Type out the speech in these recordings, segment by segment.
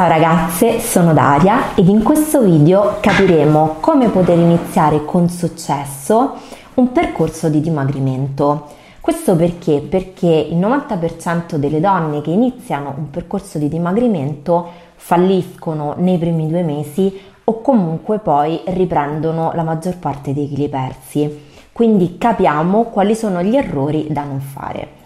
Ciao ragazze, sono Daria ed in questo video capiremo come poter iniziare con successo un percorso di dimagrimento. Questo perché? Perché il 90% delle donne che iniziano un percorso di dimagrimento falliscono nei primi due mesi o comunque poi riprendono la maggior parte dei chili persi. Quindi capiamo quali sono gli errori da non fare.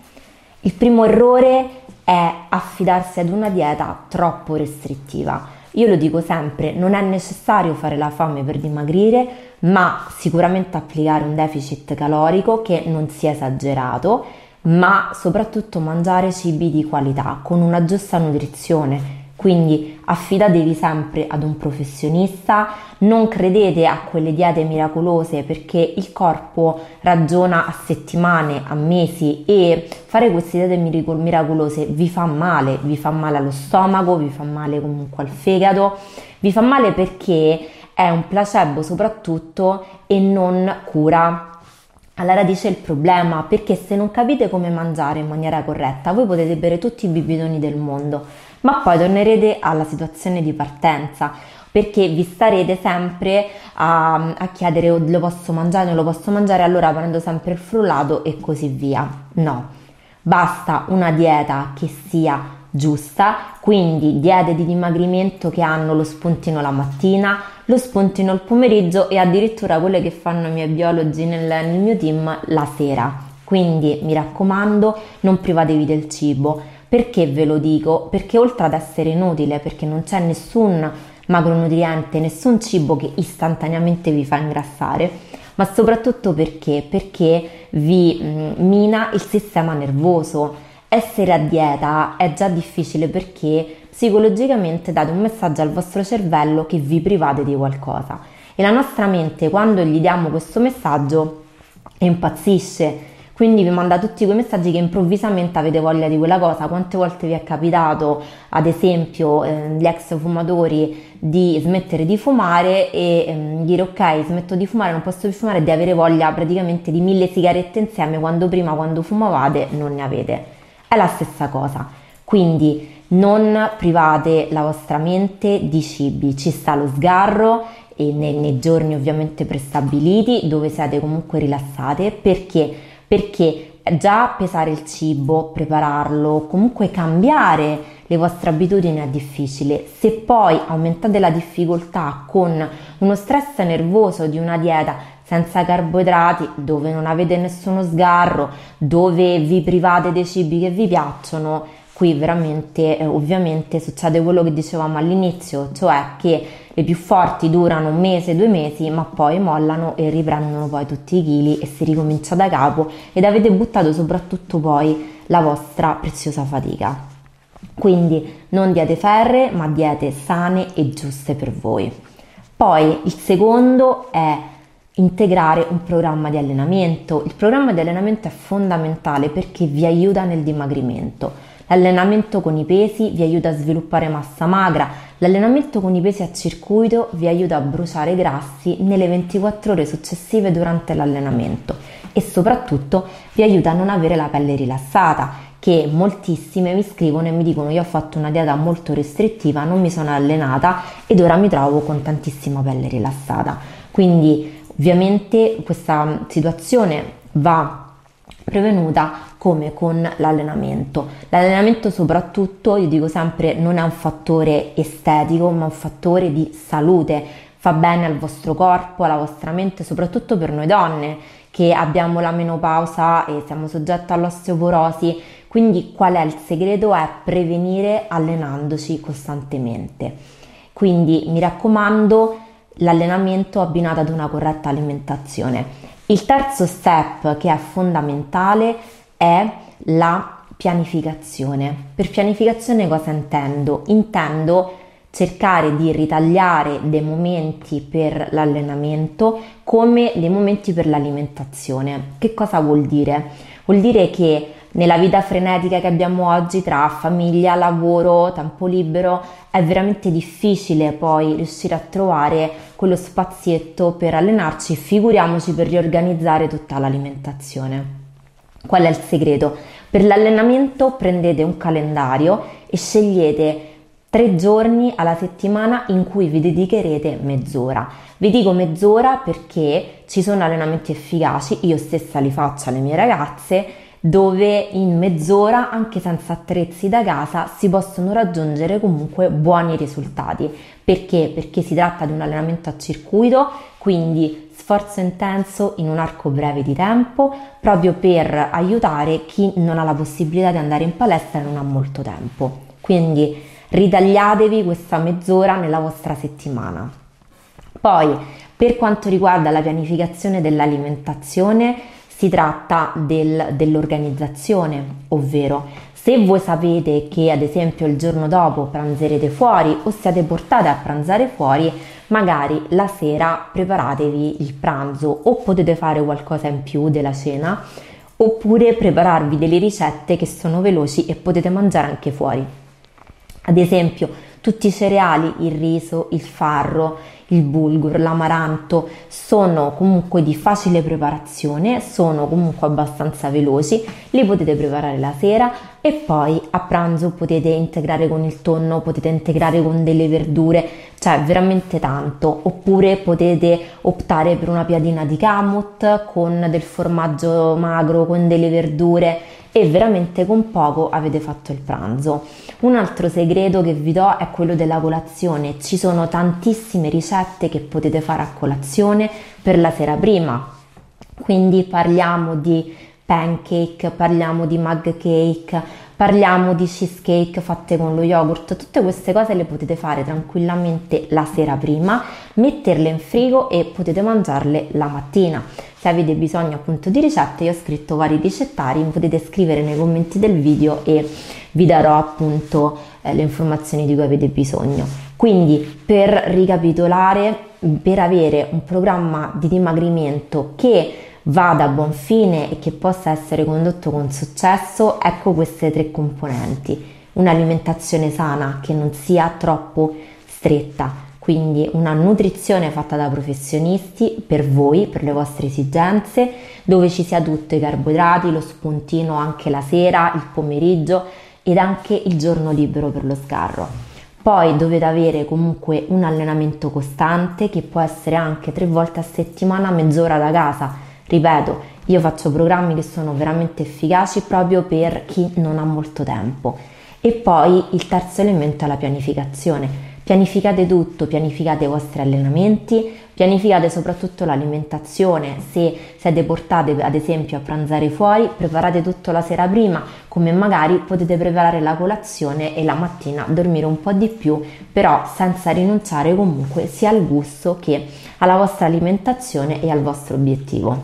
Il primo errore è affidarsi ad una dieta troppo restrittiva. Io lo dico sempre, non è necessario fare la fame per dimagrire, ma sicuramente applicare un deficit calorico che non sia esagerato, ma soprattutto mangiare cibi di qualità con una giusta nutrizione, quindi affidatevi sempre ad un professionista, non credete a quelle diete miracolose perché il corpo ragiona a settimane, a mesi e fare queste diete miracolose vi fa male, vi fa male allo stomaco, vi fa male comunque al fegato, vi fa male perché è un placebo soprattutto e non cura. Alla radice il problema perché se non capite come mangiare in maniera corretta voi potete bere tutti i bibitoni del mondo ma poi tornerete alla situazione di partenza perché vi starete sempre a, a chiedere oh, lo posso mangiare, non lo posso mangiare, allora prendo sempre il frullato e così via. No, basta una dieta che sia giusta, quindi diete di dimagrimento che hanno lo spuntino la mattina, lo spuntino il pomeriggio e addirittura quelle che fanno i miei biologi nel, nel mio team la sera. Quindi mi raccomando, non privatevi del cibo perché ve lo dico? Perché oltre ad essere inutile, perché non c'è nessun macronutriente, nessun cibo che istantaneamente vi fa ingrassare, ma soprattutto perché? Perché vi mm, mina il sistema nervoso. Essere a dieta è già difficile perché psicologicamente date un messaggio al vostro cervello che vi private di qualcosa e la nostra mente quando gli diamo questo messaggio impazzisce quindi vi manda tutti quei messaggi che improvvisamente avete voglia di quella cosa. Quante volte vi è capitato, ad esempio, eh, gli ex fumatori di smettere di fumare e eh, dire ok, smetto di fumare, non posso più fumare, di avere voglia praticamente di mille sigarette insieme quando prima, quando fumavate, non ne avete. È la stessa cosa. Quindi non private la vostra mente di cibi, ci sta lo sgarro e nei, nei giorni ovviamente prestabiliti dove siete comunque rilassate perché perché già pesare il cibo, prepararlo, comunque cambiare le vostre abitudini è difficile. Se poi aumentate la difficoltà con uno stress nervoso di una dieta senza carboidrati, dove non avete nessuno sgarro, dove vi private dei cibi che vi piacciono, qui veramente eh, ovviamente succede quello che dicevamo all'inizio, cioè che le più forti durano un mese, due mesi, ma poi mollano e riprendono poi tutti i chili e si ricomincia da capo ed avete buttato soprattutto poi la vostra preziosa fatica. Quindi non diete ferre, ma diete sane e giuste per voi. Poi il secondo è integrare un programma di allenamento. Il programma di allenamento è fondamentale perché vi aiuta nel dimagrimento. L'allenamento con i pesi vi aiuta a sviluppare massa magra, l'allenamento con i pesi a circuito vi aiuta a bruciare grassi nelle 24 ore successive durante l'allenamento e soprattutto vi aiuta a non avere la pelle rilassata che moltissime mi scrivono e mi dicono io ho fatto una dieta molto restrittiva, non mi sono allenata ed ora mi trovo con tantissima pelle rilassata. Quindi ovviamente questa situazione va prevenuta come con l'allenamento. L'allenamento soprattutto, io dico sempre, non è un fattore estetico, ma un fattore di salute. Fa bene al vostro corpo, alla vostra mente, soprattutto per noi donne che abbiamo la menopausa e siamo soggette all'osteoporosi. Quindi qual è il segreto? È prevenire allenandoci costantemente. Quindi mi raccomando, l'allenamento abbinato ad una corretta alimentazione. Il terzo step che è fondamentale è la pianificazione. Per pianificazione cosa intendo? Intendo cercare di ritagliare dei momenti per l'allenamento come dei momenti per l'alimentazione. Che cosa vuol dire? Vuol dire che nella vita frenetica che abbiamo oggi tra famiglia, lavoro, tempo libero, è veramente difficile poi riuscire a trovare quello spazietto per allenarci, figuriamoci per riorganizzare tutta l'alimentazione. Qual è il segreto? Per l'allenamento prendete un calendario e scegliete tre giorni alla settimana in cui vi dedicherete mezz'ora. Vi dico mezz'ora perché ci sono allenamenti efficaci, io stessa li faccio alle mie ragazze, dove in mezz'ora, anche senza attrezzi da casa, si possono raggiungere comunque buoni risultati. Perché? Perché si tratta di un allenamento a circuito, quindi sforzo intenso in un arco breve di tempo, proprio per aiutare chi non ha la possibilità di andare in palestra e non ha molto tempo. Quindi ritagliatevi questa mezz'ora nella vostra settimana. Poi, per quanto riguarda la pianificazione dell'alimentazione, si tratta del, dell'organizzazione, ovvero se voi sapete che ad esempio il giorno dopo pranzerete fuori o siete portate a pranzare fuori, magari la sera preparatevi il pranzo o potete fare qualcosa in più della cena oppure prepararvi delle ricette che sono veloci e potete mangiare anche fuori. Ad esempio, tutti i cereali, il riso, il farro, il bulgur, l'amaranto sono comunque di facile preparazione, sono comunque abbastanza veloci, li potete preparare la sera e poi a pranzo potete integrare con il tonno, potete integrare con delle verdure, cioè veramente tanto, oppure potete optare per una piadina di camut con del formaggio magro, con delle verdure e veramente con poco avete fatto il pranzo. Un altro segreto che vi do è quello della colazione. Ci sono tantissime ricette che potete fare a colazione per la sera prima. Quindi parliamo di pancake, parliamo di mug cake, parliamo di cheesecake fatte con lo yogurt, tutte queste cose le potete fare tranquillamente la sera prima, metterle in frigo e potete mangiarle la mattina. Se avete bisogno appunto di ricette, io ho scritto vari ricettari, potete scrivere nei commenti del video e vi darò appunto eh, le informazioni di cui avete bisogno. Quindi per ricapitolare, per avere un programma di dimagrimento che vada a buon fine e che possa essere condotto con successo, ecco queste tre componenti. Un'alimentazione sana che non sia troppo stretta, quindi una nutrizione fatta da professionisti per voi, per le vostre esigenze, dove ci sia tutto, i carboidrati, lo spuntino anche la sera, il pomeriggio ed anche il giorno libero per lo sgarro. Poi dovete avere comunque un allenamento costante che può essere anche tre volte a settimana, mezz'ora da casa. Ripeto, io faccio programmi che sono veramente efficaci proprio per chi non ha molto tempo. E poi il terzo elemento è la pianificazione Pianificate tutto, pianificate i vostri allenamenti, pianificate soprattutto l'alimentazione, se siete portate ad esempio a pranzare fuori, preparate tutto la sera prima, come magari potete preparare la colazione e la mattina dormire un po' di più, però senza rinunciare comunque sia al gusto che alla vostra alimentazione e al vostro obiettivo.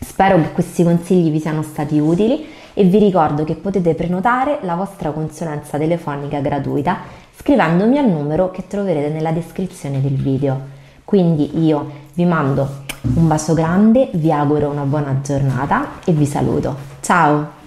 Spero che questi consigli vi siano stati utili e vi ricordo che potete prenotare la vostra consulenza telefonica gratuita scrivendomi al numero che troverete nella descrizione del video. Quindi io vi mando un bacio grande, vi auguro una buona giornata e vi saluto. Ciao!